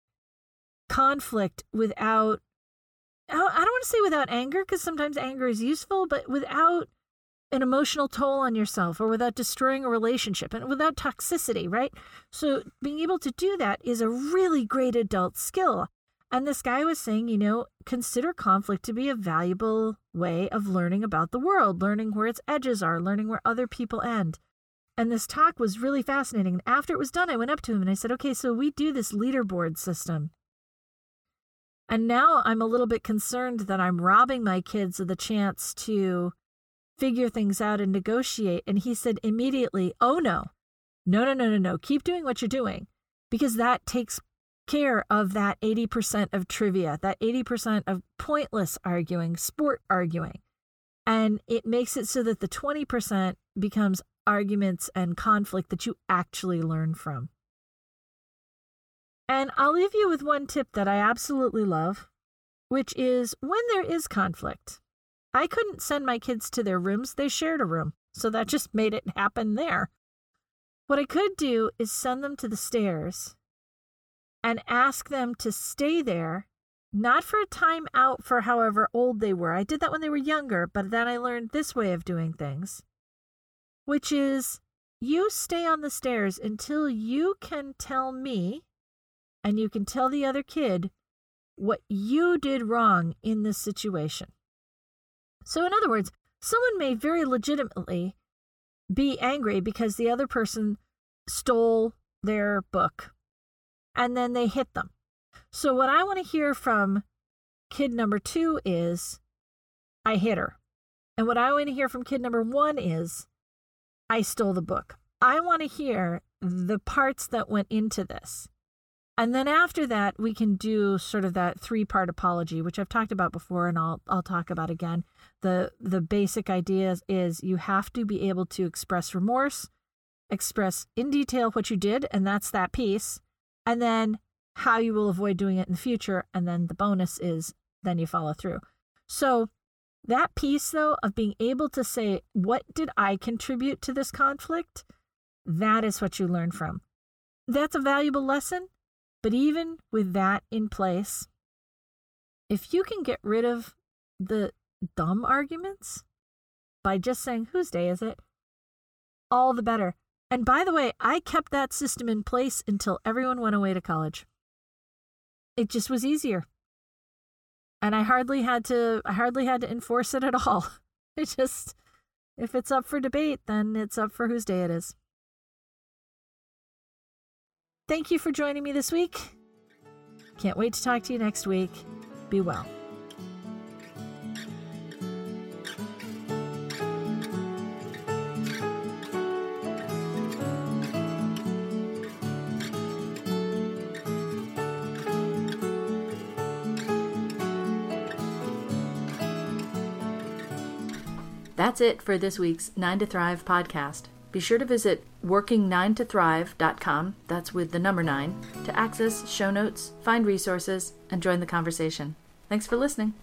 S1: conflict without I don't want to say without anger, because sometimes anger is useful, but without an emotional toll on yourself or without destroying a relationship and without toxicity, right? So being able to do that is a really great adult skill. And this guy was saying, you know, consider conflict to be a valuable way of learning about the world, learning where its edges are, learning where other people end. And this talk was really fascinating. And after it was done, I went up to him and I said, okay, so we do this leaderboard system. And now I'm a little bit concerned that I'm robbing my kids of the chance to figure things out and negotiate. And he said immediately, oh no, no, no, no, no, no, keep doing what you're doing because that takes care of that 80% of trivia, that 80% of pointless arguing, sport arguing. And it makes it so that the 20% becomes arguments and conflict that you actually learn from. And I'll leave you with one tip that I absolutely love, which is when there is conflict. I couldn't send my kids to their rooms, they shared a room, so that just made it happen there. What I could do is send them to the stairs and ask them to stay there, not for a time out for however old they were. I did that when they were younger, but then I learned this way of doing things, which is you stay on the stairs until you can tell me and you can tell the other kid what you did wrong in this situation. So, in other words, someone may very legitimately be angry because the other person stole their book and then they hit them. So, what I want to hear from kid number two is, I hit her. And what I want to hear from kid number one is, I stole the book. I want to hear the parts that went into this. And then after that, we can do sort of that three-part apology, which I've talked about before, and I'll I'll talk about again. the The basic idea is, is you have to be able to express remorse, express in detail what you did, and that's that piece and then how you will avoid doing it in the future. And then the bonus is then you follow through. So, that piece, though, of being able to say, What did I contribute to this conflict? That is what you learn from. That's a valuable lesson. But even with that in place, if you can get rid of the dumb arguments by just saying, Whose day is it? All the better. And by the way, I kept that system in place until everyone went away to college. It just was easier. And I hardly had to I hardly had to enforce it at all. It just if it's up for debate, then it's up for whose day it is. Thank you for joining me this week. Can't wait to talk to you next week. Be well.
S3: That's it for this week's 9 to Thrive podcast. Be sure to visit working9tothrive.com, that's with the number 9, to access show notes, find resources, and join the conversation. Thanks for listening.